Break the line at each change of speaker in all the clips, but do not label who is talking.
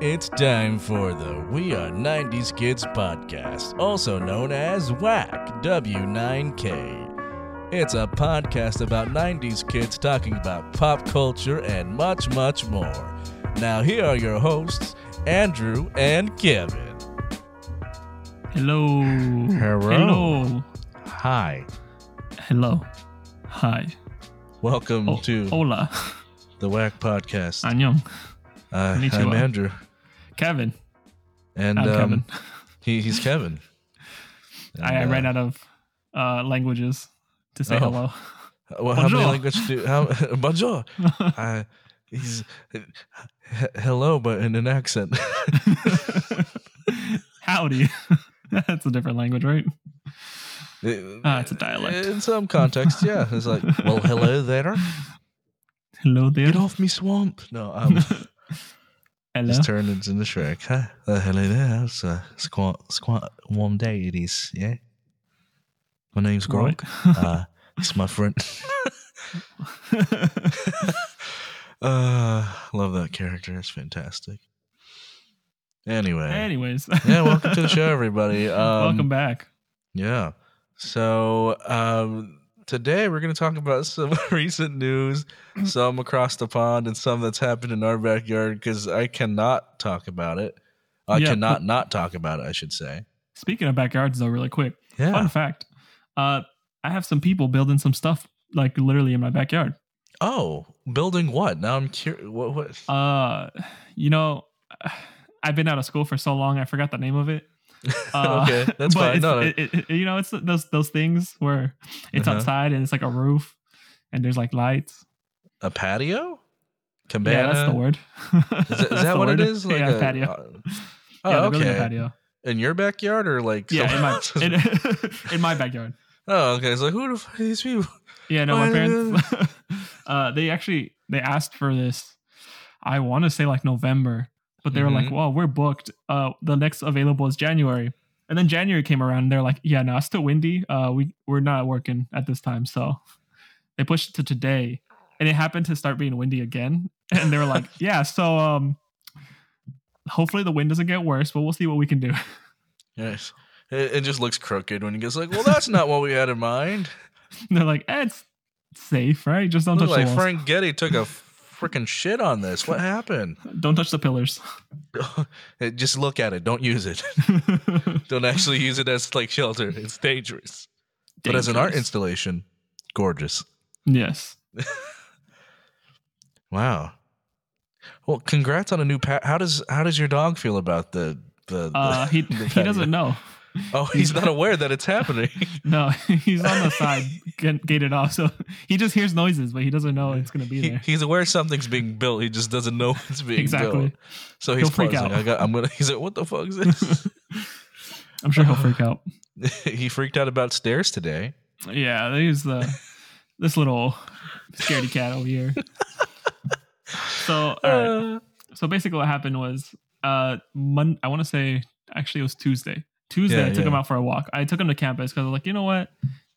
It's time for the We Are 90s Kids podcast, also known as WAC W9K. It's a podcast about 90s kids talking about pop culture and much, much more. Now, here are your hosts, Andrew and Kevin.
Hello.
Hello.
Hello.
Hi.
Hello. Hi.
Welcome
Oh,
to
hola.
the WAC podcast.
Annyeong.
Uh, I'm
konnichiwa.
Andrew.
Kevin.
And
I'm
um,
Kevin.
He, he's Kevin.
I, I
And,
ran
uh,
out of uh, languages to say
Oh.
hello.
Well, how many
Bonjour.
languages do how bonjour? uh, he's he- hello, but in an accent.
Howdy. That's a different language, right? Ah, it's a dialect.
In some context, yeah, it's like, well, hello there.
Hello there.
Get off me swamp. No, um,
Hello.
just turned into the Shrek. Huh? Uh, hello there. It's, uh, it's quite, it's quite a warm day. It is. Yeah. My name's Grog.
Right.
Uh, it's my friend. uh, love that character. It's fantastic. Anyway,
Anyways.
yeah, welcome to the show, everybody. Um,
Welcome back.
Yeah. So um, today we're going to talk about some recent news, some across the pond, and some that's happened in our backyard because I cannot talk about it. I
Yeah,
cannot not talk about it. I should say.
Speaking of backyards, though, really quick.
Yeah.
Fun fact. Uh, I have some people building some stuff like literally in my backyard.
Oh, building what? Now I'm curious. What? What?
Uh, you know, I've been out of school for so long, I forgot the name of it. Uh,
okay, that's
but
fine.
it's-
No, no.
it- it- you know, it's those those things where it's
Uh-huh.
outside and it's like a roof, and there's like lights.
a patio? Cabana?
Yeah, that's the word.
Is that, is that what it
word.
is? Like
yeah,
a,
patio.
uh, oh,
yeah,
okay.
patio.
In your backyard or like?
Yeah, in my in, in my backyard.
oh, okay. So like who the fuck are these people?
Yeah, no, my parents. uh, they actually they asked for this. I want to say like November, but they were like,
Mhm.
"Well, we're booked. Uh, the next available is January." And then January came around, and they're like, "Yeah, no, it's still windy. Uh, we we're not working at this time." So they pushed it to today, and it happened to start being windy again. And they were like, "Yeah, so um, hopefully the wind doesn't get worse, but we'll see what we can do."
Yes. It, it just looks crooked when he gets like, well, that's not what we had in mind.
And they're like, eh, "It's safe, right? Just don't
Look
touch
like
the walls.
Frank Gehry took a freaking shit on this. What happened?
Don't touch the pillars."
Just look at it. Don't use it. Don't actually use it as like shelter. It's dangerous. But as an art installation, gorgeous.
Yes.
Wow. Well, congrats on a new pat. How does how does your dog feel about the the? the-
Uh, he
the
he doesn't know.
Oh, he's not aware that it's happening.
No, he's on the side, gated off. So he just hears noises, but he doesn't know it's gonna be
He,
there.
he's aware something's being built. He just doesn't know it's being
Exactly.
built. So he's
He'll freak
pausing.
out.
I got. I'm gonna. He's like, "What the fuck is this?"
I'm sure he'll freak out.
he freaked out about stairs today.
Yeah, there's the this little scaredy cat over here. So right.
Uh,
so basically, what happened was, uh, Mon- I want to say actually it was Tuesday. Tuesday,
Yeah,
I took
yeah.
him out for a walk. I took him to campus because I was like, you know what,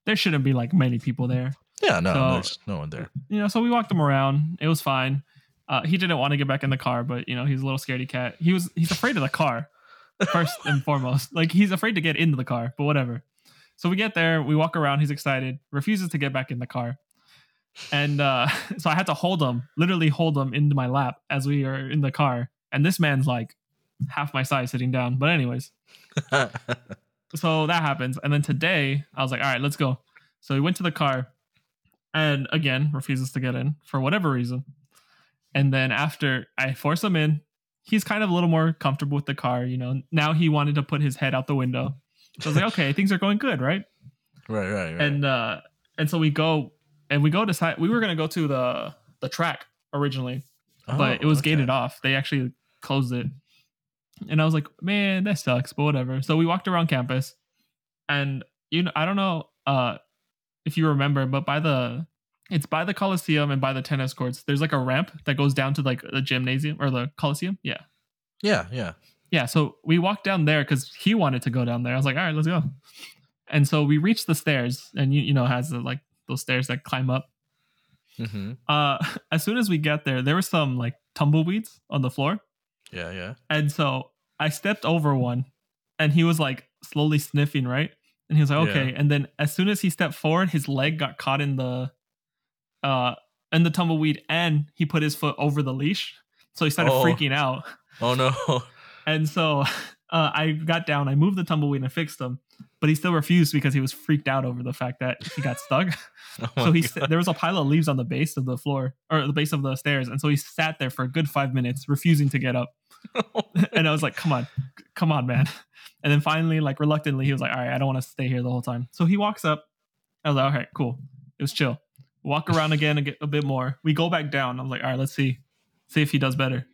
there shouldn't be like many people there.
yeah, no,
So-
there's no one there.
you know, so we walked him around. It was fine. Uh, he didn't want to get back in the car, but you know, he's a little scaredy cat. He was he's afraid of the car first and foremost. Like he's afraid to get into the car, but whatever. So we get there, we walk around. He's excited, refuses to get back in the car, and uh, so I had to hold him, literally hold him into my lap as we are in the car. And this man's like half my size sitting down. But anyways, so that happens. And then today, I was like, all right, let's go. So we went to the car and again refuses to get in for whatever reason. And then after I force him in, he's kind of a little more comfortable with the car. You know, now he wanted to put his head out the window. So I was like, okay, things are going good, right?
right, right, right.
And uh and so we go and we go to side we were gonna go to the the track originally, but it was
Oh, okay.
gated off. They actually closed it. And I was like, man, that sucks, but whatever. So we walked around campus and you know, I don't know uh if you remember, but by the it's by the Coliseum and by the tennis courts, there's like a ramp that goes down to like the gymnasium or the Coliseum. Yeah.
Yeah, yeah.
Yeah. So we walked down there because he wanted to go down there. I was like, all right, let's go. And so we reached the stairs, and you you know has the, like those stairs that climb up.
hmm
Uh, as soon as we get there, there were some like tumbleweeds on the floor.
Yeah, yeah.
And so I stepped over one and he was like slowly sniffing, right? And he was like,
Yeah.
okay. And then as soon as he stepped forward, his leg got caught in the uh in the tumbleweed and he put his foot over the leash. So he started
Oh.
freaking out.
Oh no.
And so uh, I got down, I moved the tumbleweed and fixed him, but he still refused because he was freaked out over the fact that he got stuck.
Oh
so he st- there was a pile of leaves on the base of the floor or the base of the stairs, and so he sat there for a good five minutes, refusing to get up. and I was like, "Come on, come on, man!" And then finally, like reluctantly, he was like, "All right, I don't want to stay here the whole time." So he walks up. I was like, "All right, cool." It was chill. Walk around again and get a bit more. We go back down. I was like, "All right, let's see, see if he does better."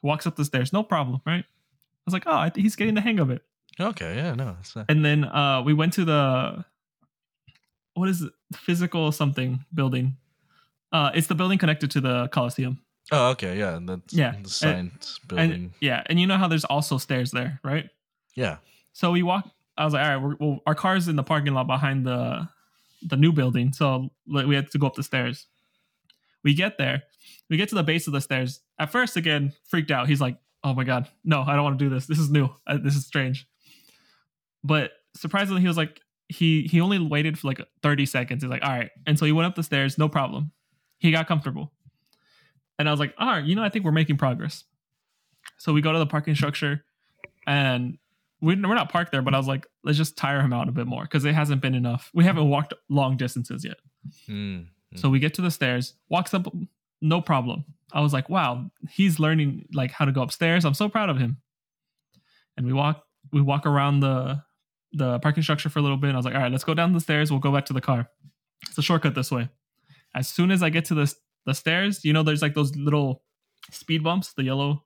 He walks up the stairs, no problem, right? I was like, "Oh, he's getting the hang of it."
Okay, yeah, no. Not,
And then uh, we went to the what is it? Physical something building. Uh, it's the building connected to the Coliseum.
oh, okay, yeah. and That's
Yeah,
the science building.
And yeah, and you know how there's also stairs there, right?
yeah.
So we walk. I was like, all right, we're, well, our car's in the parking lot behind the the new building, so like, we had to go up the stairs. We get there, we get to the base of the stairs. At first, again, freaked out. He's like, "Oh my god, no, I don't want to do this. This is new. Uh, this is strange." But surprisingly, he was like, he he only waited for like 30 seconds. He's like, "All right," and so he went up the stairs, no problem. He got comfortable, and I was like, "All right, you know, I think we're making progress." So we go to the parking structure, and we, we're not parked there, but I was like, let's just tire him out a bit more because it hasn't been enough. We haven't walked long distances yet.
Mm.
So we get to the stairs, walks up, no problem. I was like, wow, he's learning like how to go upstairs. I'm so proud of him. And we walk, we walk around the the parking structure for a little bit. And I was like, all right, let's go down the stairs. We'll go back to the car. It's a shortcut this way. As soon as I get to the the stairs, you know, there's like those little speed bumps, the yellow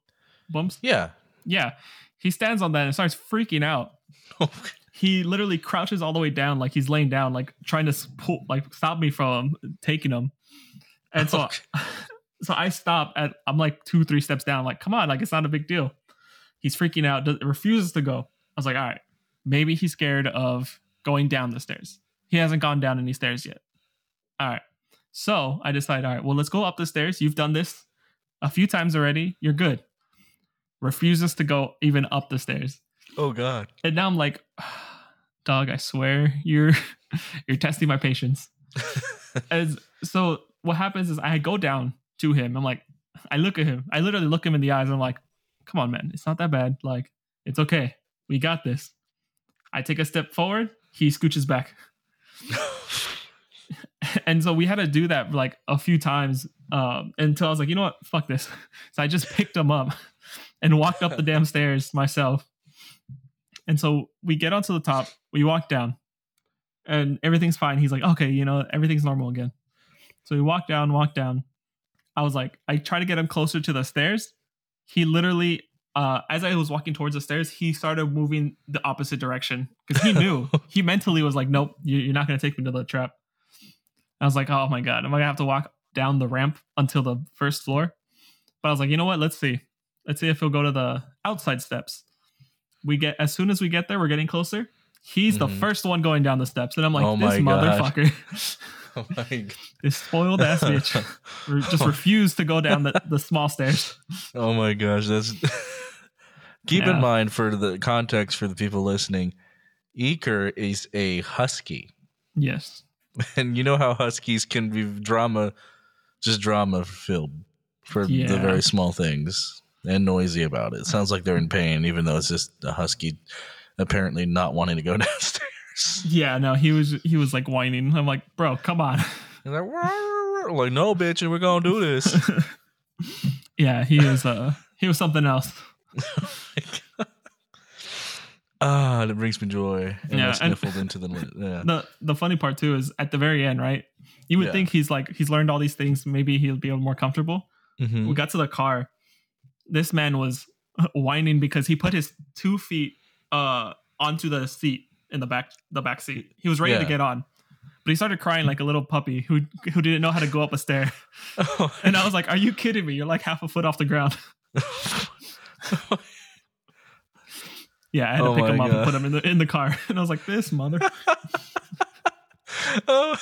bumps.
Yeah.
Yeah, he stands on that and starts freaking out oh, he literally crouches all the way down like he's laying down like trying to pull like stop me from taking him and so so i stop at i'm like two three steps down like come on like it's not a big deal he's freaking out does, refuses to go i was like all right maybe he's scared of going down the stairs he hasn't gone down any stairs yet all right so i decide all right well let's go up the stairs you've done this a few times already you're good refuses to go even up the stairs
oh God.
and now I'm like, dog, I swear you're you're testing my patience. As so what happens is I go down to him. I'm like, I look at him. I literally look him in the eyes. And I'm like, come on, man, it's not that bad. Like, it's okay. We got this. I take a step forward. He scooches back. and so we had to do that like a few times um, until I was like, you know what? Fuck this. So I just picked him up and walked up the damn stairs myself. And so we get onto the top, we walk down, and everything's fine. He's like, okay, you know, everything's normal again. So we walk down, walk down. I was like, I try to get him closer to the stairs. He literally, uh, as I was walking towards the stairs, he started moving the opposite direction because he knew. he mentally was like, nope, you- you're not going to take me to the trap. I was like, oh my God, am I going to have to walk down the ramp until the first floor? But I was like, you know what? Let's see. Let's see if he'll go to the outside steps. We get as soon as we get there, we're getting closer. He's the
Mhm.
first one going down the steps, and I'm like,
Oh
this motherfucker,
Oh my God.
this spoiled ass bitch, just refused to go down the, the small stairs.
Oh my gosh, that's Keep
Yeah.
in mind for the context for the people listening, Eker is a husky.
Yes,
And you know how huskies can be drama just drama filled for the very small things and noisy about it. Sounds like they're in pain even though it's just a husky apparently not wanting to go downstairs.
yeah. No, he was he was like whining. I'm like, bro, come on.
They're like, like, no, bitch, and we're gonna do this.
yeah, he was uh he was something else.
ah, it brings me joy. And
Yeah,
I
and-
into the. Yeah.
the the funny part too is at the very end, right? You would
Yeah.
think he's like he's learned all these things. Maybe he'll be more comfortable.
Mhm.
We got to the car. This man was whining because he put his two feet uh onto the seat in the back the back seat. He was ready to get on, but he started crying like a little puppy who who didn't know how to go up a stair. And I was like, "Are you kidding me? You're like half a foot off the ground." Yeah, I had to
Oh
pick
my
him up and put him in the in the car, and I was like, "This mother."
oh.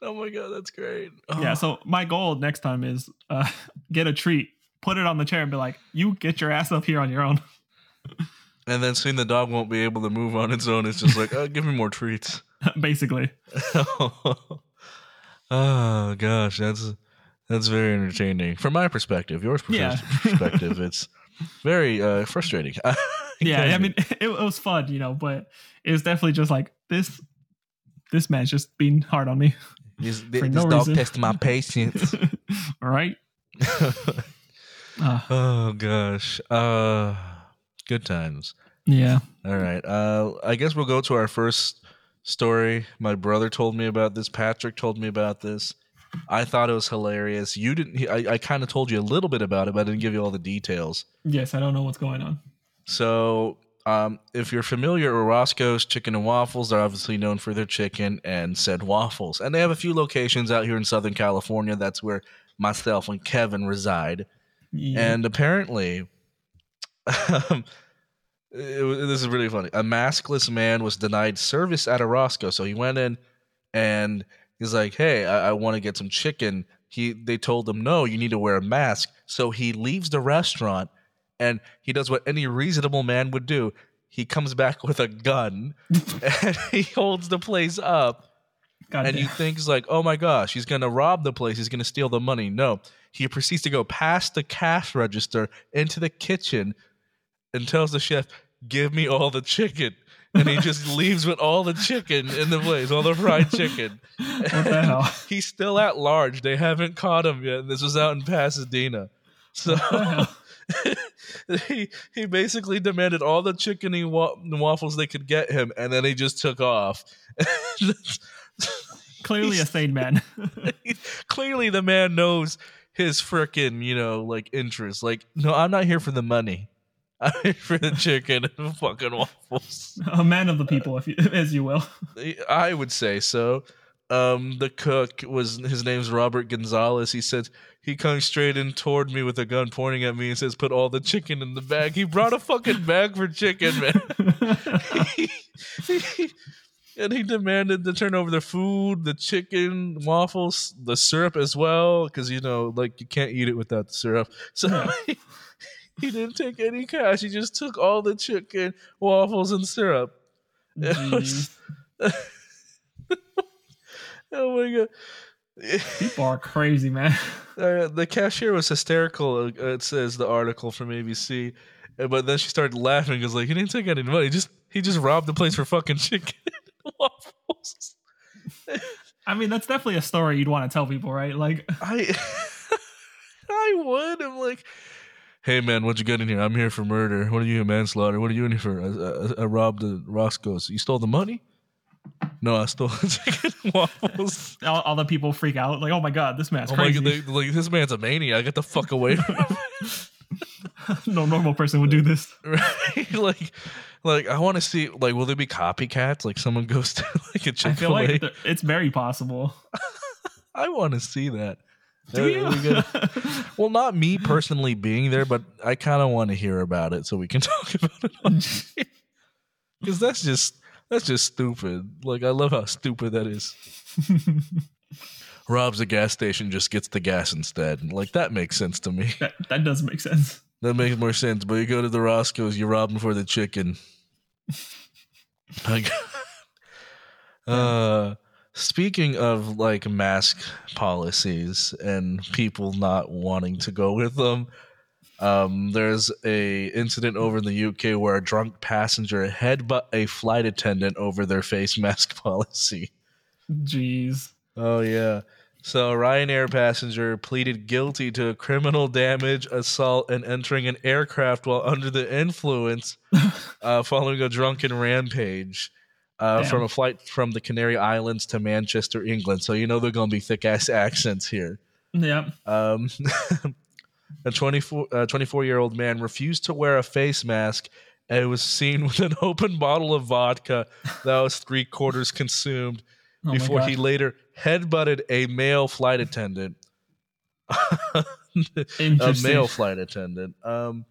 oh my god, that's great. Oh.
yeah so my goal next time is uh get a treat put it on the chair and be like, "You get your ass up here on your own."
And then seeing the dog won't be able to move on its own, it's just like, oh, give me more treats.
Basically,
oh gosh, that's that's very entertaining from my perspective. Yours
Yeah.
perspective, it's very uh, frustrating.
yeah. I mean, it, it was fun, you know, but it was definitely just like this. This man's just being hard on me,
this,
for no reason.
my patience.
all right? Uh,
oh gosh, uh, good times.
yeah.
All right. Uh, I guess we'll go to our first story. My brother told me about this. Patrick told me about this. I thought it was hilarious. You didn't. I, I kind of told you a little bit about it, but I didn't give you all the details.
Yes, I don't know what's going on.
So, um, if you're familiar with Roscoe's Chicken and Waffles, they're obviously known for their chicken and said waffles, and they have a few locations out here in Southern California. That's where myself and Kevin reside.
Yeah.
And apparently, um, this is really funny. A maskless man was denied service at a Roscoe, so he went in and he's like, "Hey, I, I want to get some chicken." He they told him, "No, you need to wear a mask." So he leaves the restaurant and he does what any reasonable man would do. He comes back with a gun and he holds the place up
God
and
damn.
you think it's like, oh my gosh, he's gonna rob the place, he's gonna steal the money. No, he proceeds to go past the cash register into the kitchen and tells the chef, "Give me all the chicken." And he just leaves with all the chicken in the place, all the fried chicken.
what the hell?
He's still at large. They haven't caught him yet. This was out in Pasadena. So he he basically demanded all the chicken and wa- waffles they could get him, and then he just took off.
Clearly a sane man.
Clearly, the man knows his frickin' you know like interests. Like, no, I'm not here for the money. I'm for the chicken and fucking waffles.
a man of the people, if you, as you will.
I would say so. Um, the cook was his name's Robert Gonzalez. He said he comes straight in toward me with a gun pointing at me and says, "Put all the chicken in the bag." He brought a fucking bag for chicken, man. and he demanded to turn over the food, the chicken, waffles, the syrup as well, because you know, like you can't eat it without the syrup. So he, he didn't take any cash. He just took all the chicken, waffles, and syrup. It was- oh my god.
People are crazy, man.
Uh, the cashier was hysterical. uh, It says the article from ABC, Uh, but then she started laughing because like he didn't take any money. He just he just robbed the place for fucking chicken waffles.
I mean, that's definitely a story you'd want to tell people, right? Like,
I I would. I'm like, hey man, what you got in here? I'm here for murder. What are you, manslaughter? What are you in here for? I, I, I robbed the Roscoe's. You stole the money? No, I stole the chicken and waffles.
all, all the people freak out. Like, oh my god, this man's
Oh my
crazy.
god, they, like this man's a maniac. Get the fuck away from him.
no normal person would do this.
right? like, like I want to see. Like, will there be copycats? Like, someone goes to like a
I
Chick
feel
Fil A.
like it's very possible.
I want to see that.
Do you?
we well, not me personally being there, but I kind of want to hear about it so we can talk about it because that's just that's just stupid. Like, I love how stupid that is. Robs a gas station, just gets the gas instead. Like that makes sense to me.
that, that does make sense.
That makes more sense. But you go to the Roscoe's, you rob them for the chicken. Like, uh, speaking of like mask policies and people not wanting to go with them, um, there's a incident over in the UK where a drunk passenger headbutt a flight attendant over their face mask policy.
Jeez.
Oh yeah. So Ryanair passenger pleaded guilty to criminal damage, assault, and entering an aircraft while under the influence, uh, following a drunken rampage uh, from a flight from the Canary Islands to Manchester, England. So you know they're going to be thick ass accents here.
Yeah.
Um, a 24 uh, 24 year old man refused to wear a face mask and was seen with an open bottle of vodka that was three quarters consumed
Oh
before he later headbutted a male flight attendant. a male flight attendant. Um,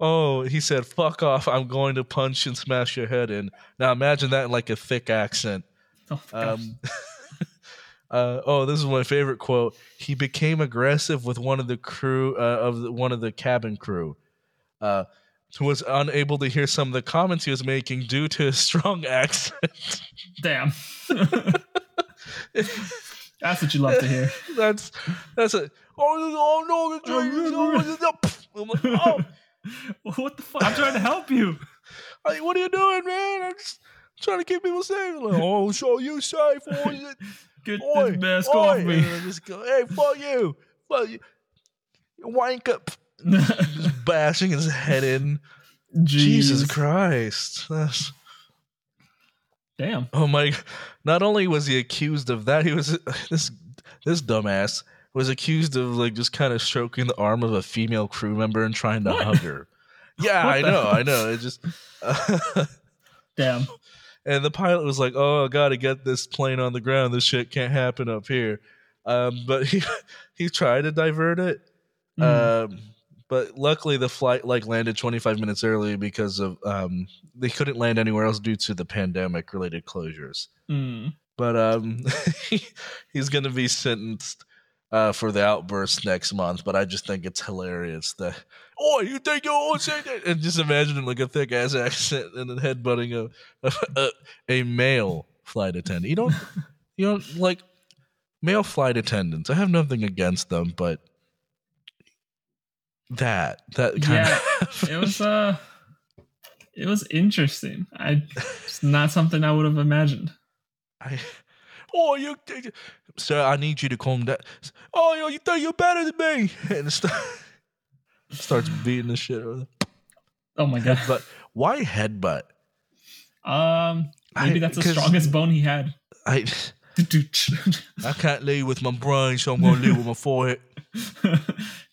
oh, he said, "Fuck off! I'm going to punch and smash your head in." Now imagine that in like a thick accent.
Oh.
Um, Uh, oh, this is my favorite quote. He became aggressive with one of the crew uh, of the, one of the cabin crew. Uh, who was unable to hear some of the comments he was making due to his strong accent.
Damn. That's what you love to hear.
that's that's a oh, oh no, I'm like, oh,
What the fuck? I'm trying to help you.
Like, what are you doing, man? I'm just trying to keep people safe. Like, oh, so you safe? It?
Get
Oi,
this mask
oi.
off me.
Just go, hey, fuck you, fuck you, wank up, just bashing his head in. Jesus Christ. That's-
Damn.
oh my! Not only was he accused of that, he was this this dumbass was accused of like just kind of stroking the arm of a female crew member and trying to
What?
hug her. Yeah, I know,
hell?
I know. It just.
Damn.
And the pilot was like, "Oh, I got to get this plane on the ground. This shit can't happen up here." Um, but he he tried to divert it.
Mm.
Um, but luckily, the flight like landed 25 minutes early because of um, they couldn't land anywhere else due to the pandemic related closures.
Mm.
But um, he's going to be sentenced uh, for the outburst next month. But I just think it's hilarious that oh, you think you all say that? And just imagine him like a thick ass accent and then headbutting a, a a male flight attendant. You don't you don't like male flight attendants. I have nothing against them, but that that kind
Yeah,
of
it was uh it was interesting. I it's not something I would have imagined.
I, oh, you, sir, I need you to calm down. Oh, yo, you think you're better than me? And start, starts beating the shit out of them.
Oh my god.
But why headbutt?
Um maybe
I-
that's the strongest bone he had.
I, I can't lead with my brain, so I'm gonna lead with my forehead.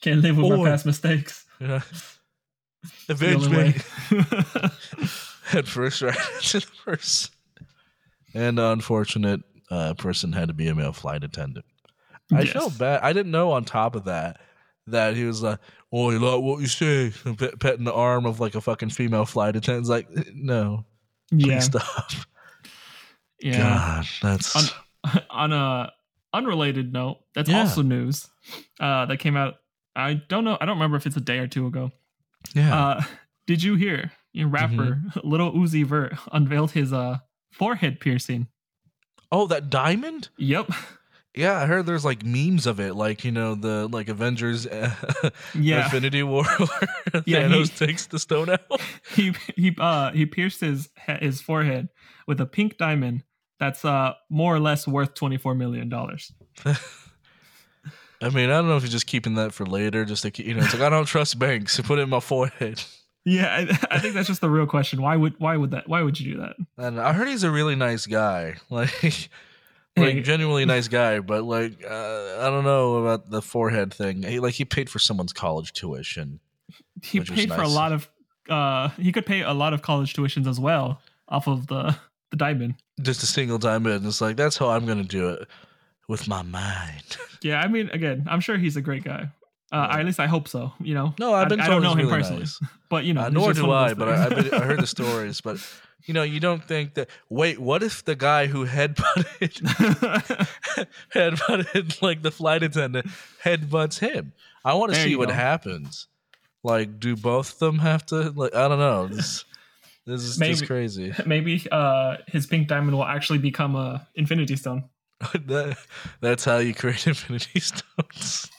Can't live with my past mistakes.
You know?
The
Avenge
only
me. Head first, right into the person. And unfortunate uh, person had to be a male flight attendant. I
Yes.
felt bad. I didn't know on top of that that he was like, "Oh, you like what you say?" Pet- petting the arm of like a fucking female flight attendant. It's like, no, please
yeah.
stop.
Yeah.
God, that's
On- on a unrelated note, that's
Yeah.
also news uh, that came out. I don't know. I don't remember if it's a day or two ago.
yeah.
Uh, did you hear? Your rapper Lil Uzi Vert unveiled his uh, forehead piercing.
Oh, that diamond.
Yep.
Yeah, I heard there's like memes of it, like you know the like Avengers uh,
Yeah.
Infinity War, where
Yeah,
Thanos
he-
takes the stone out.
he he uh he pierced his his forehead with a pink diamond that's uh more or less worth 24 million dollars.
I mean, I don't know if he's just keeping that for later, just to keep, you know, it's like I don't trust banks. So put it in my forehead.
Yeah, I, I think that's just the real question. Why would why would that why would you do that?
And I heard he's a really nice guy, like, like
Hey.
genuinely nice guy. But like, uh, I don't know about the forehead thing. He like he paid for someone's college tuition.
He paid for a lot of uh he could pay a lot of college tuitions as well off of the the diamond.
Just a single diamond. And It's like that's how I'm gonna do it with my mind.
Yeah, I mean again, I'm sure he's a great guy. Uh,
Yeah.
at least I hope so. You know,
No, I've been
I, I don't know him
really
personally,
nice.
but you know,
Uh, nor do I, but I, I've been, I heard the stories. But you know, you don't think that. Wait, what if the guy who headbutted headbutted like the flight attendant headbutts him? I want to see what
go.
happens. Like, do both of them have to? Like, I don't know. This, this is just crazy.
Maybe uh, his pink diamond will actually become a Infinity Stone.
that, that's how you create Infinity Stones.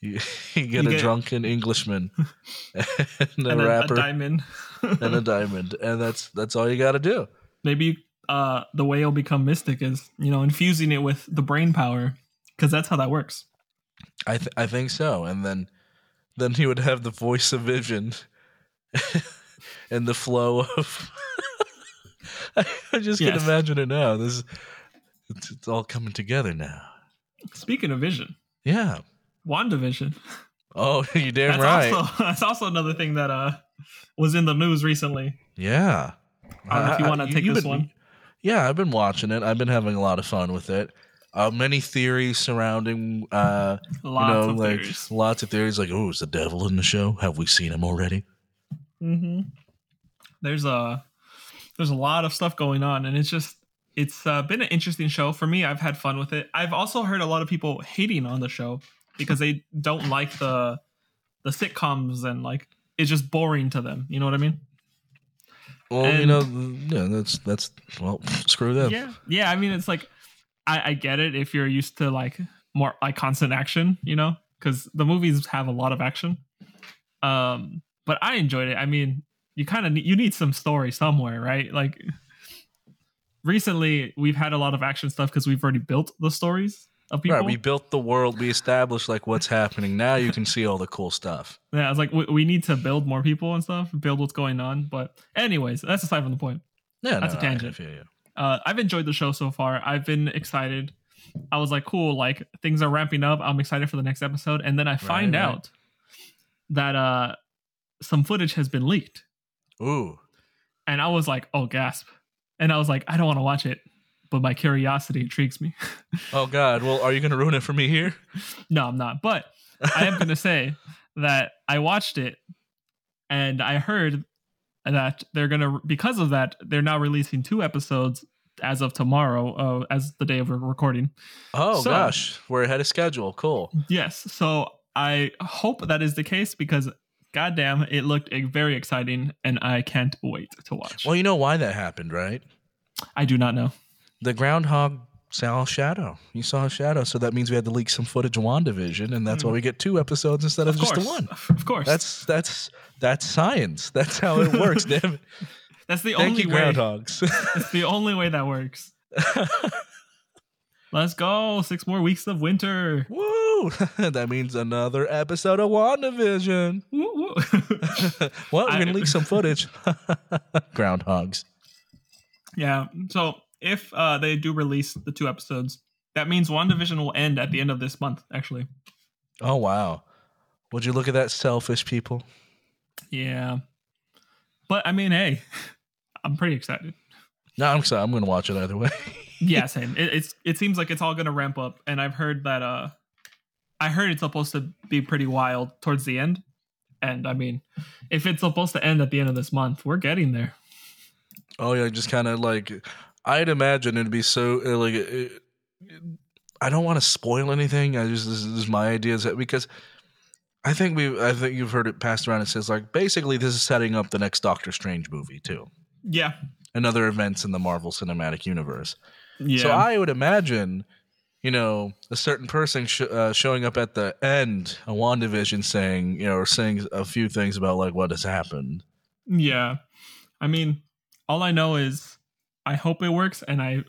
You, you get
You
a
get-
drunken Englishman and a
and
rapper
a diamond.
and a diamond, and that's that's all you got to do.
Maybe uh, the way he'll become mystic is, you know, infusing it with the brain power, because that's how that works.
I th- I think so, and then then he would have the voice of Vision and the flow of. I just
Yes.
can imagine it now. This is, it's, it's all coming together now.
Speaking of vision,
Yeah.
WandaVision.
Oh, you damn
That's
right.
also that's also another thing that uh was in the news recently.
yeah.
I don't know if you wanna take
you've
this
been-
one.
Yeah, I've been watching it. I've been having a lot of fun with it. Uh, many theories surrounding, uh,
Lots
you know,
of
like
theories.
lots of theories. Like, oh, is the devil in the show? Have we seen him already?
Mm-hmm. There's a there's a lot of stuff going on, and it's just it's uh, been an interesting show for me. I've had fun with it. I've also heard a lot of people hating on the show because they don't like the the sitcoms and like it's just boring to them. You know what I mean?
Well, you know, yeah, that's that's well, screw them.
Yeah, yeah. I mean, it's like I, I get it if you're used to like more like constant action, you know, because the movies have a lot of action. Um, but I enjoyed it. I mean, you kind of need, you need some story somewhere, right? Like recently, we've had a lot of action stuff because we've already built the stories of people.
Right, we built the world. We established like what's happening. Now you can see all the cool stuff.
yeah, I was like, we, we need to build more people and stuff, build what's going on. But anyways, that's aside from the point.
Yeah,
That's
no,
a tangent.
I feel you.
uh, I've enjoyed the show so far. I've been excited. I was like, cool, like things are ramping up. I'm excited for the next episode. And then I find
right.
out that uh some footage has been leaked.
Ooh,
And I was like, oh gasp. And I was like, I don't want to watch it, but my curiosity intrigues me.
oh God. Well, are you going to ruin it for me here?
no, I'm not. But I am gonna say that I watched it and I heard that they're gonna because of that, they're now releasing two episodes as of tomorrow, uh, as the day of recording.
Oh
So-
gosh, we're ahead of schedule. Cool.
Yes. So I hope that is the case because goddamn, it looked eh, very exciting and I can't wait to watch.
Well, you know why that happened, right?
I do not know.
The groundhog saw a shadow. You saw a shadow, so that means we had to leak some footage of WandaVision, and that's why we get two episodes instead of,
Of
just the one.
Of course.
That's that's that's science. That's how it works. damn it.
that's the
Thank
only
you,
way.
groundhogs.
It's the only way that works. Let's go. Six more weeks of winter.
Woo! that means another episode of WandaVision.
Woo, woo.
well, we're
I-
gonna leak some footage. Groundhogs.
yeah. So if uh, they do release the two episodes, that means WandaVision will end at the end of this month, actually.
Oh wow. Would you look at that selfish people?
Yeah. But I mean, hey, I'm pretty excited.
No, I'm sorry. I'm gonna watch it either way.
yeah, same. It, it's it seems like it's all gonna ramp up, and I've heard that. Uh, I heard it's supposed to be pretty wild towards the end, and I mean, if it's supposed to end at the end of this month, we're getting there.
oh yeah, just kind of like I'd imagine it'd be so uh, like. It, I don't want to spoil anything. I just this is my ideas that because I think we I think you've heard it passed around. It says like basically this is setting up the next Doctor Strange movie too,
Yeah,
and other events in the Marvel Cinematic Universe.
yeah.
So I would imagine, you know, a certain person sh- uh, showing up at the end of WandaVision saying, you know, or saying a few things about like what has happened.
yeah. I mean, all I know is I hope it works, and I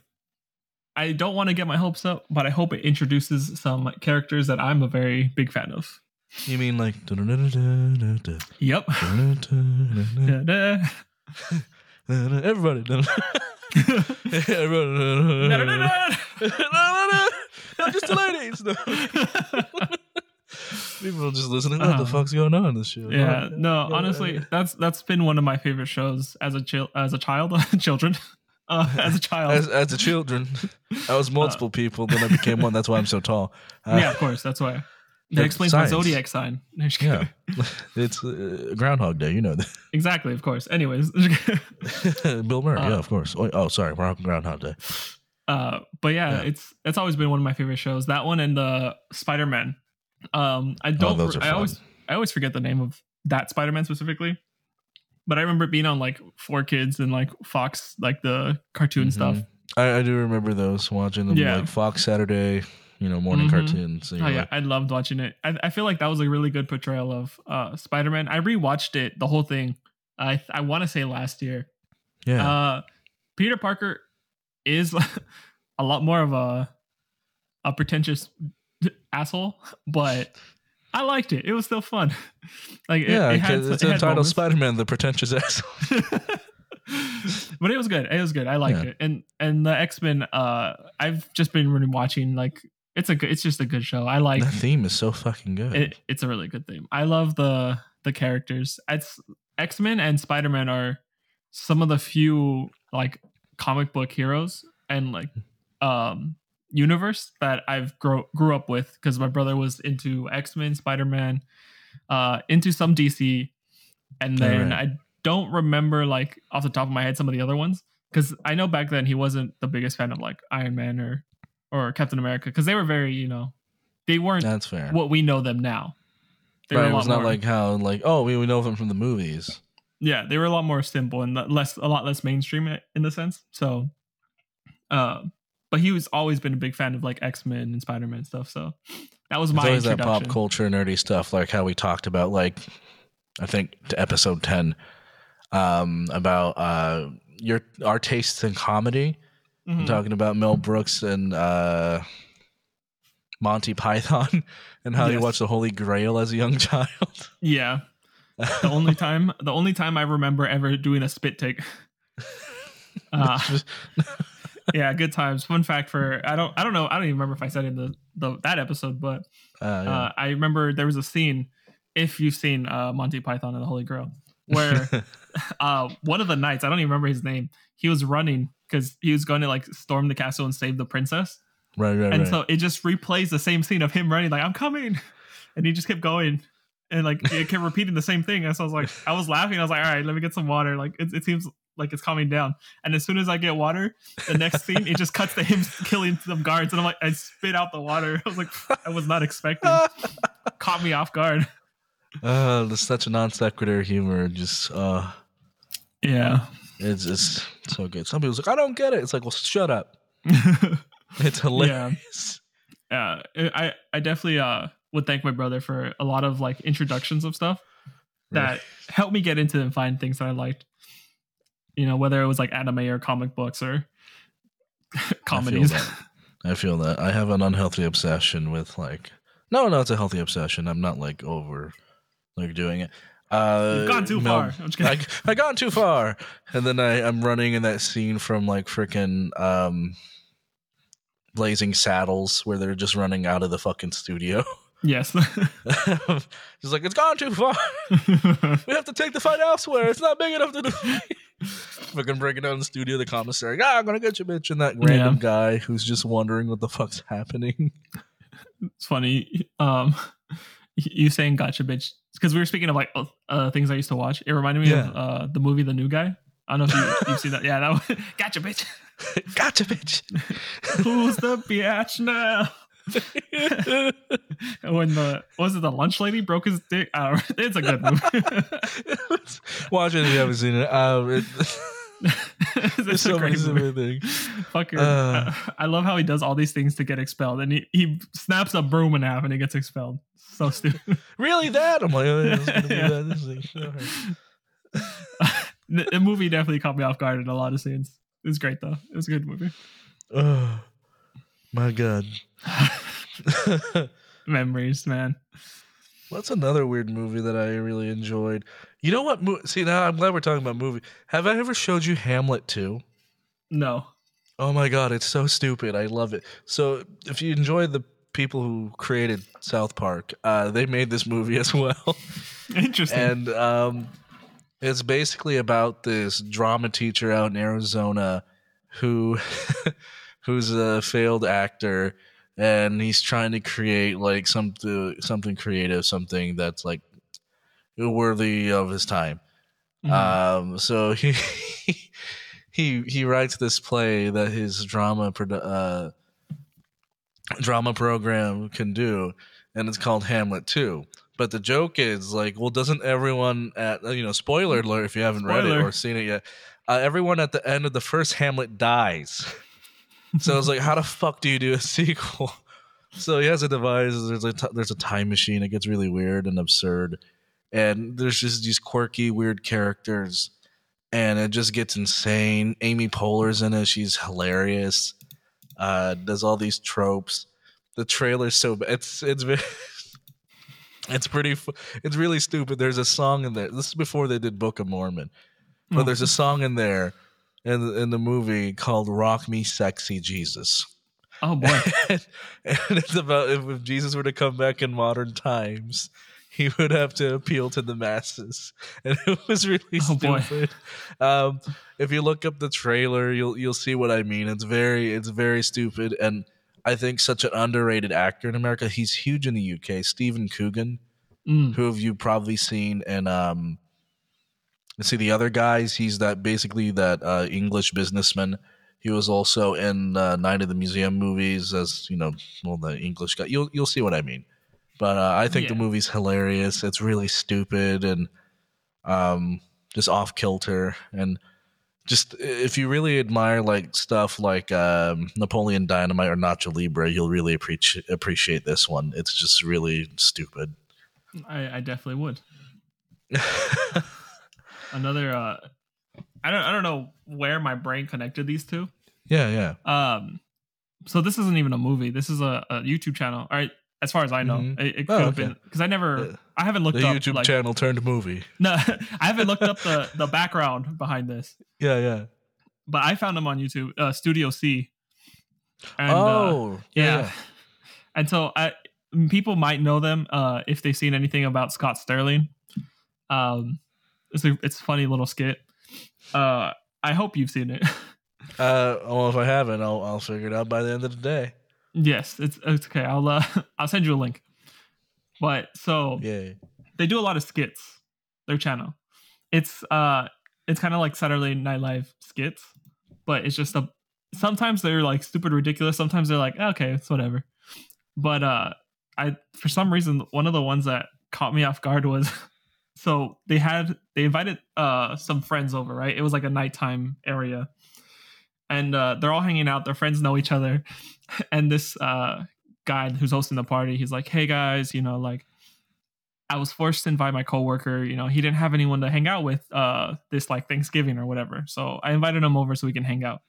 I don't want to get my hopes up, but I hope it introduces some characters that I'm a very big fan of.
You mean like
Yep.
everybody. everybody. I'm just the ladies. People are just listening. What the
Uh,
fuck's going on in this show?
Yeah, no,
yeah,
honestly,
yeah.
that's that's been one of my favorite shows as a as a child, children, uh, as a child.
As, as a children, I was multiple people. Then I became one. That's why I'm so tall. Uh,
yeah, of course, that's why. That explains
science.
my zodiac sign.
Yeah, it's uh, Groundhog Day. You know that.
exactly, of course. Anyways,
Bill Murray.
Uh,
yeah, of course. Oh, oh, sorry, wrong Groundhog Day.
uh, but yeah,
Yeah.
it's it's always been one of my favorite shows. That one and the Spider Man. Um, I don't.
Oh, those are
I always I always forget the name of that Spider Man specifically. But I remember it being on like Four Kids and like Fox, like the cartoon
Mhm.
stuff.
I, I do remember those watching them
Yeah.
like Fox Saturday, you know, morning
Mhm.
cartoons. So
Oh
you're
yeah, I loved watching it. I, I feel like that was a really good portrayal of uh, Spider-Man. I rewatched it, the whole thing. I I want to say last year.
yeah.
Uh, Peter Parker is a lot more of a a pretentious asshole, but I liked it. It was still fun. Like it-
yeah,
it, had,
it's
it
entitled. Spider Man, the pretentious asshole.
but it was good. It was good. I liked
Yeah.
it. And and the X Men. Uh, I've just been really watching. Like it's a good. It's just a good show. I like
that theme is so fucking good.
it, it's a really good theme. I love the the characters. It's X Men and Spider Man are some of the few like comic book heroes and like um universe that I've grow grew up with because my brother was into X Men, Spider Man, uh, into some DC, and then
Alright.
I don't remember like off the top of my head some of the other ones. because I know back then he wasn't the biggest fan of like Iron Man or or Captain America because they were very you know they weren't
That's fair.
what we know them now. They
right, it was not
more-
like how like oh we, we know them from the movies.
yeah they were a lot more simple and less a lot less mainstream in the sense so uh but he was always been a big fan of like x-men and spider-man stuff so that was
It's
my
always that pop culture nerdy stuff, like how we talked about, like I think to episode ten, um, about uh your our tastes in comedy.
Mhm.
talking about Mel Brooks and uh, Monty Python and how you
Yes.
watched the Holy Grail as a young child.
yeah the only time the only time i remember ever doing a spit take uh yeah good times fun fact for i don't i don't know i don't even remember if i said it in the, the that episode but
Uh, yeah.
uh, I remember there was a scene, if you've seen uh, Monty Python and the Holy Grail, where uh, one of the knights, I don't even remember his name, he was running because he was going to like storm the castle and save the princess.
right, right,
and
right.
so it just replays the same scene of him running, like, I'm coming. And he just kept going. And like it kept repeating the same thing. And so I was like, I was laughing. I was like, all right, let me get some water. Like it, it seems like it's calming down. And as soon as I get water, the next scene it just cuts to him killing some guards. And I'm like, I spit out the water. I was like, I was not expecting. Caught me off guard.
uh, there's such a non sequitur humor. Just uh,
Yeah.
it's it's so good. Some people's like, I don't get it. It's like, well, shut up. It's hilarious.
Yeah, I I definitely uh would thank my brother for a lot of like introductions of stuff that helped me get into and find things that I liked. You know, whether it was like anime or comic books or comedies.
that. I feel that I have an unhealthy obsession with like. No, no, it's a healthy obsession. I'm not like over like doing it. Uh,
You've gone too far. I'm just kidding.
I I gone too far, and then I I'm running in that scene from like freaking um, Blazing Saddles where they're just running out of the fucking studio.
yes.
He's like, it's gone too far. We have to take the fight elsewhere. It's not big enough to do. Fucking breaking down in the studio, the commissary. Ah, I'm gonna get you, bitch. And that random
Yeah.
guy who's just wondering what the fuck's happening.
it's funny. Um, you saying "gotcha, bitch" because we were speaking of like uh, things I used to watch. It reminded me
Yeah.
of uh, the movie The New Guy. I don't know if you, you've seen that. Yeah, that one. gotcha, bitch.
gotcha, bitch.
Who's the bitch now? when the was it the lunch lady broke his dick? I. It's a good movie.
Watch it if you haven't seen it. Um, it
it's
so
great
amazing
movie.
thing.
Fucker.
Uh.
I, love how he does all these things to get expelled, and he, he snaps a broom in half and he gets expelled. So stupid.
Really, that? I'm like, oh, yeah, it's gonna be
Yeah.
that. This thing. Sure.
the, the movie definitely caught me off guard in a lot of scenes. It was great though. It was a good movie.
Oh, my god.
Memories, man.
What's another weird movie that I really enjoyed? You know what? Mo- See, now I'm glad we're talking about movie. Have I ever showed you Hamlet 2?
No.
Oh my god, it's so stupid. I love it. So, if you enjoy the people who created South Park, uh, they made this movie as well.
Interesting.
and um, it's basically about this drama teacher out in Arizona who who's a failed actor and he's trying to create like something something creative something that's like worthy of his time.
Mhm.
um so he he he writes this play that his drama uh drama program can do and it's called Hamlet 2 but the joke is like well doesn't everyone at you know spoiler alert if you haven't read it or seen it yet uh, everyone at the end of the first Hamlet dies so it's like how the fuck do you do a sequel? So he has a device there's a t- there's a time machine it gets really weird and absurd. And there's just these quirky weird characters and it just gets insane. Amy poehler's in it she's hilarious uh does all these tropes. The trailer's so ba- it's it's very it's pretty it's really stupid. There's a song in there this is before they did book of mormon but
Oh.
there's a song in there in the, in the movie called rock me sexy jesus
oh boy.
and, it's about if, if Jesus were to come back in modern times, he would have to appeal to the masses, and it was really
Oh,
stupid. Um, if you look up the trailer, you'll you'll see what I mean. It's very it's very stupid, and I think such an underrated actor in America. He's huge in the UK. Stephen Coogan,
Mm.
who have you probably seen in um, see the other guys. He's that basically that uh, English businessman. He was also in uh, Night of the Museum movies as you know, well, the English guy. You'll you'll see what I mean. But uh, I think the movie's hilarious. It's really stupid and um, just off kilter. And just if you really admire like stuff like um, Napoleon Dynamite or Nacho Libre, you'll really appreciate appreciate this one. It's just really stupid.
I, I definitely would. Another uh I don't I don't know where my brain connected these two.
yeah, yeah.
Um so this isn't even a movie. This is a, a YouTube channel. All right, as far as I know.
Mhm.
It, it could
Oh,
have
okay.
been because I never
Uh,
I haven't looked
The
up
YouTube
like,
channel turned movie.
No, I haven't looked up the the background behind this.
Yeah, yeah.
But I found them on YouTube, uh Studio C. And, uh,
oh,
yeah.
yeah.
And so I people might know them uh if they've seen anything about Scott Sterling. Um it's a it's a funny little skit. Uh I hope you've seen it.
Uh, well, if I haven't, I'll I'll figure it out by the end of the day.
yes, it's it's okay. I'll uh I'll send you a link. But so
Yeah.
they do a lot of skits, their channel. It's uh it's kind of like Saturday Night Live skits, but it's just a sometimes they're like stupid ridiculous, sometimes they're like, okay, it's whatever. But uh I for some reason one of the ones that caught me off guard was so they had they invited uh some friends over, right? It was like a nighttime area. And uh they're all hanging out, their friends know each other. And this uh guy who's hosting the party, he's like, "Hey guys, you know, like I was forced to invite my coworker. You know, he didn't have anyone to hang out with uh this like Thanksgiving or whatever. So I invited him over so we can hang out.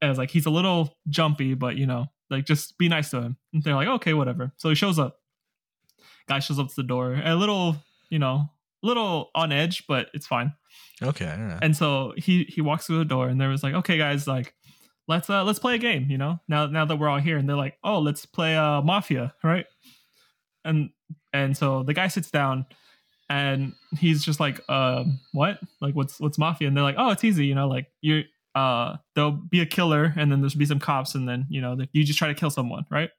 And I was like, he's a little jumpy, but you know, like just be nice to him. And they're like, okay, whatever. So he shows up. Guy shows up to the door, a little, you know, a little on edge, but it's fine.
Okay.
And so he he walks through the door, and there was like, okay, guys, like let's uh let's play a game. You know, now now that we're all here, and they're like, oh, let's play uh Mafia, right? And and so the guy sits down, and he's just like, um, what? Like, what's what's Mafia? And they're like, oh, it's easy. You know, like you're uh there'll be a killer, and then there's be some cops, and then you know you just try to kill someone, right?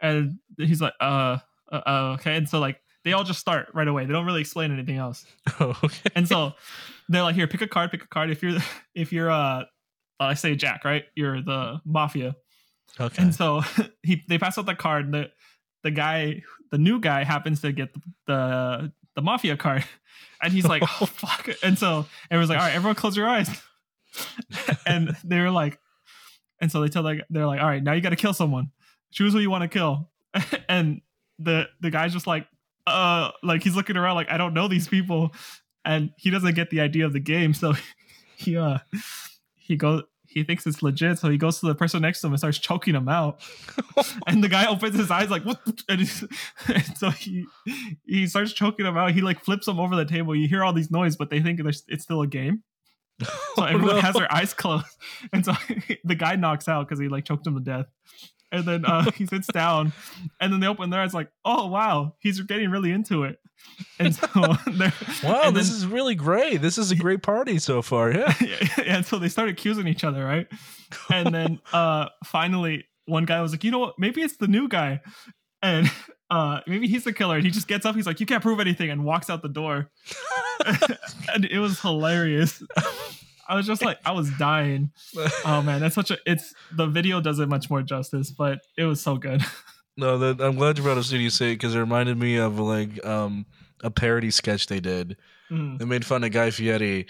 And he's like, uh, uh, uh okay, and so like. They all just start right away. They don't really explain anything else.
Okay.
and so they're like here pick a card pick a card. If you're if you're uh i say jack right? You're the mafia.
Okay.
and so he they pass out the card. And the the guy the new guy happens to get the the, the mafia card. And he's like oh fuck. And so everyone's like all right everyone close your eyes. And they were like and so they tell like they're like all right now you got to kill someone. Choose who you want to kill. And the the guy's just like uh like he's looking around like i don't know these people. And he doesn't get the idea of the game so he uh he goes he thinks it's legit so he goes to the person next to him and starts choking him out. And the guy opens his eyes like what? And, he's- and so he he starts choking him out. He like flips him over the table. You hear all these noise but they think it's still a game. So everyone
no.
has their eyes closed. And so the guy knocks out because he like choked him to death and then uh, he sits down and then they open their eyes like oh wow he's getting really into it and so they're
Wow,
and
this
then-
is really great. This is a great party so far. Yeah.
and so they start accusing each other right and then uh finally one guy was like you know what maybe it's the new guy and uh maybe he's the killer and he just gets up he's like you can't prove anything and walks out the door and it was hilarious i was just like i was dying oh man that's such a it's the video does it much more justice but it was so good
No, that, I'm glad you brought up Studio C because it reminded me of like um, a parody sketch they did.
Mm.
They made fun of Guy Fieri.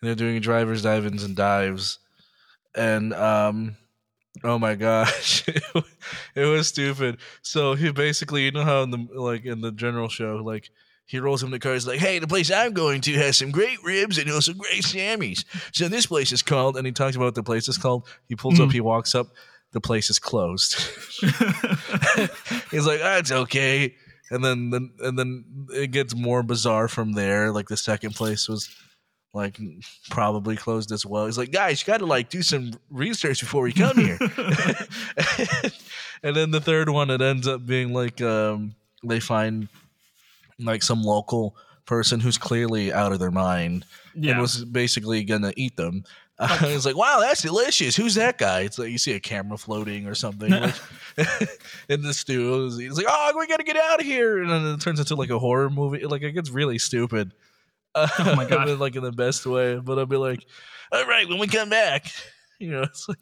And they're doing drivers, dive-ins, and dives, and um, oh my gosh, it, it was stupid. So he basically, you know how in the like in the general show, like he rolls him the car. He's like, "Hey, the place I'm going to has some great ribs and also great Sammys. So this place is called." And he talks about what the place is called. He pulls up.
Mm.
He walks up. The place is closed. He's like, "That's okay." And then, then, and then it gets more bizarre from there. Like the second place was like probably closed as well. He's like, "Guys, you got to like do some research before we come here." and then the third one, it ends up being like um, they find like some local person who's clearly out of their mind and was basically gonna eat them. Uh, it's like, wow, that's delicious. Who's that guy? It's like you see a camera floating or something in the stew. He's like, oh, we gotta get out of here, and then it turns into like a horror movie. Like it gets really stupid.
Oh my God.
Like in the best way. But I'll be like, all right, when we come back, you know, it's like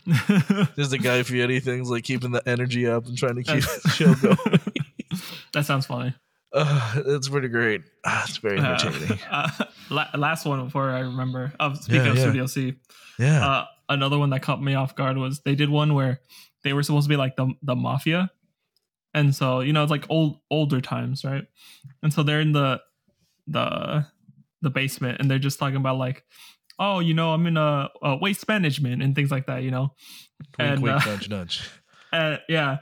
there's the guy Fieri things like keeping the energy up and trying to keep the show going.
that sounds funny.
Uh, it's pretty great. It's very
Uh,
entertaining.
uh, la- last one before I remember. Oh, speaking
Yeah,
of
yeah.
Studio C,
yeah.
uh, another one that caught me off guard was they did one where they were supposed to be like the the mafia, and so you know it's like old older times, right? And so they're in the the the basement and they're just talking about like, oh, you know, I'm in a, a waste management and things like that, you know.
wink,
and,
wink,
uh,
nudge, nudge.
Uh, yeah.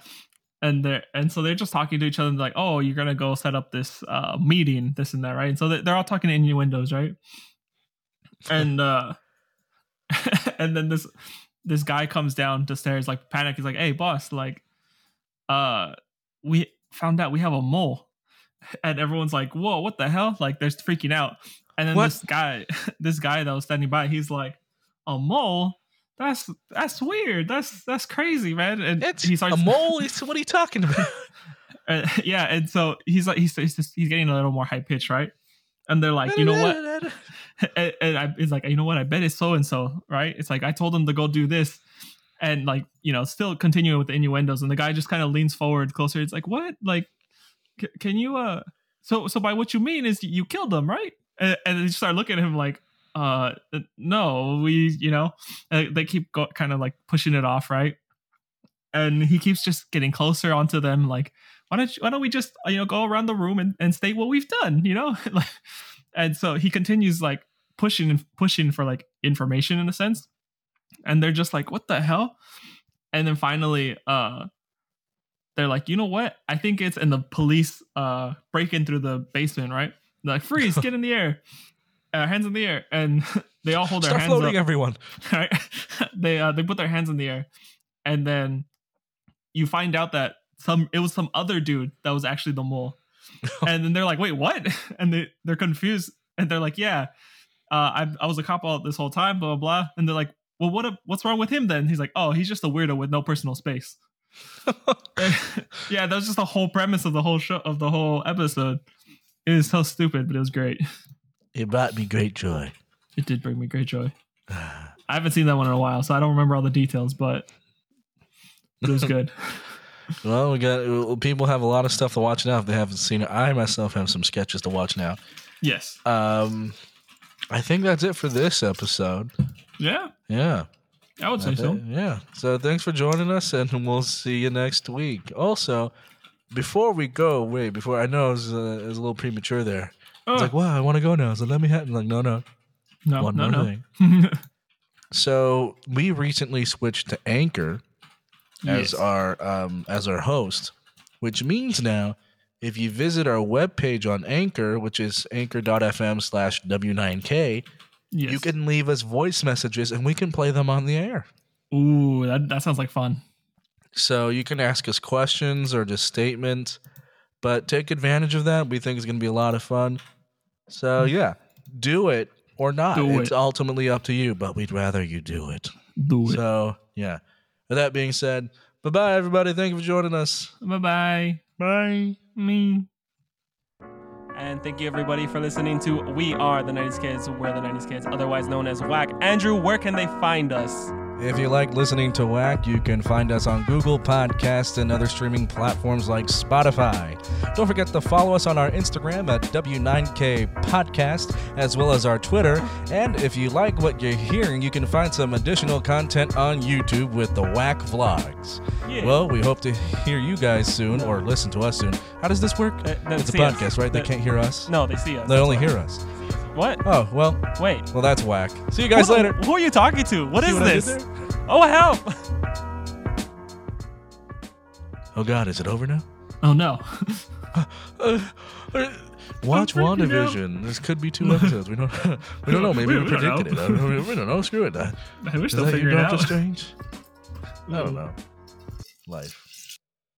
And they're and so they're just talking to each other like, oh, you're gonna go set up this uh meeting, this and that, right? And so they- they're all talking in innuendos, right? And uh and then this this guy comes down the stairs like panic. He's like, hey boss, like uh we found out we have a mole. And everyone's like, whoa, what the hell? Like they're freaking out. And then
What?
this guy, this guy that was standing by, he's like, a mole? That's that's weird. That's that's crazy, man. And
It's
he starts
a mole. What are you talking about?
uh, yeah, and so he's like he's he's, just, he's getting a little more high pitch, right? And they're like, you know what? and, and I, it's like, you know what? I bet it's so and so, right? It's like I told him to go do this, and like you know, still continuing with the innuendos, and the guy just kind of leans forward closer. It's like, what? Like, c- can you? uh So so by what you mean is you killed him, right? And, and they start looking at him like, uh, no, we, you know, uh, they keep go- kind of like pushing it off, right? And he keeps just getting closer onto them, like, why don't you, why don't we just you know go around the room and, and state what we've done, you know? like, and so he continues like pushing and pushing for like information in a sense, and they're just like, what the hell? And then finally, uh, they're like, you know what? I think it's and the police uh break in through the basement, right? They're like, freeze, get in the air, uh, hands in the air, and they all hold their
Start
hands up
floating, everyone.
right? they uh, they put their hands in the air, and then you find out that some it was some other dude that was actually the mole, and then they're like, "Wait, what?" And they they're confused, and they're like, "Yeah, uh, I I was a cop all this whole time, blah blah blah." And they're like, "Well, what a, what's wrong with him then?" He's like, "Oh, he's just a weirdo with no personal space." yeah, that was just the whole premise of the whole show of the whole episode. It was so stupid, but it was great.
It brought me great joy.
It did bring me great joy. I haven't seen that one in a while, so I don't remember all the details, but, it was good.
Well, we got well, people have a lot of stuff to watch now if they haven't seen it. I myself have some sketches to watch now.
yes.
Um, I think that's it for this episode.
Yeah,
Yeah.
I would say
I
so.
Yeah. So thanks for joining us, and we'll see you next week. Also, before we go, wait, before I know it was, uh, it was a little premature there.
Oh,
It's like, wow, I want to go now. So let me have. Like, no, no.
no,
One
no,
more
no.
thing. So we recently switched to Anchor as
Yes.
our um, as our host, which means now if you visit our webpage on Anchor, which is anchor.fm slash W9K,
yes.
you can leave us voice messages and we can play them on the air.
Ooh, that, that sounds like fun.
So you can ask us questions or just statements, but take advantage of that. We think it's going to be a lot of fun. So mm. yeah, do it or not.
Do
it's
it.
ultimately up to you, but we'd rather you do it.
Do it.
So yeah. With that being said, bye bye everybody. Thank you for joining us.
bye bye.
Bye.
Me.
And thank you everybody for listening to We Are the 90s Kids. We're the 90s Kids, otherwise known as WAC. Andrew, where can they find us?
If you like listening to Whack, you can find us on Google Podcasts and other streaming platforms like Spotify. Don't forget to follow us on our Instagram at W9K Podcast, as well as our Twitter. And if you like what you're hearing, you can find some additional content on YouTube with the Whack Vlogs.
Yeah.
Well, we hope to hear you guys soon or listen to us soon. How does this work?
Uh,
it's a
see us.
podcast, right? They
They-
can't hear us.
No, they see us.
They
that's
only
why.
hear us.
What?
Oh, well,
Wait.
well, that's whack. See you guys
who,
later.
Who are you talking to? What
See
is
what
this? Oh, help!
Oh, God, is it over now?
Oh no.
Uh, uh, watch
I'm
WandaVision. This could be two episodes. We don't. We don't know. Maybe
We-
we,
we don't
predicted it. I don't know. We don't know. Screw it. Uh,
We're
Is
still
that your
figuring it
Doctor
out.
Strange? I don't know. Life.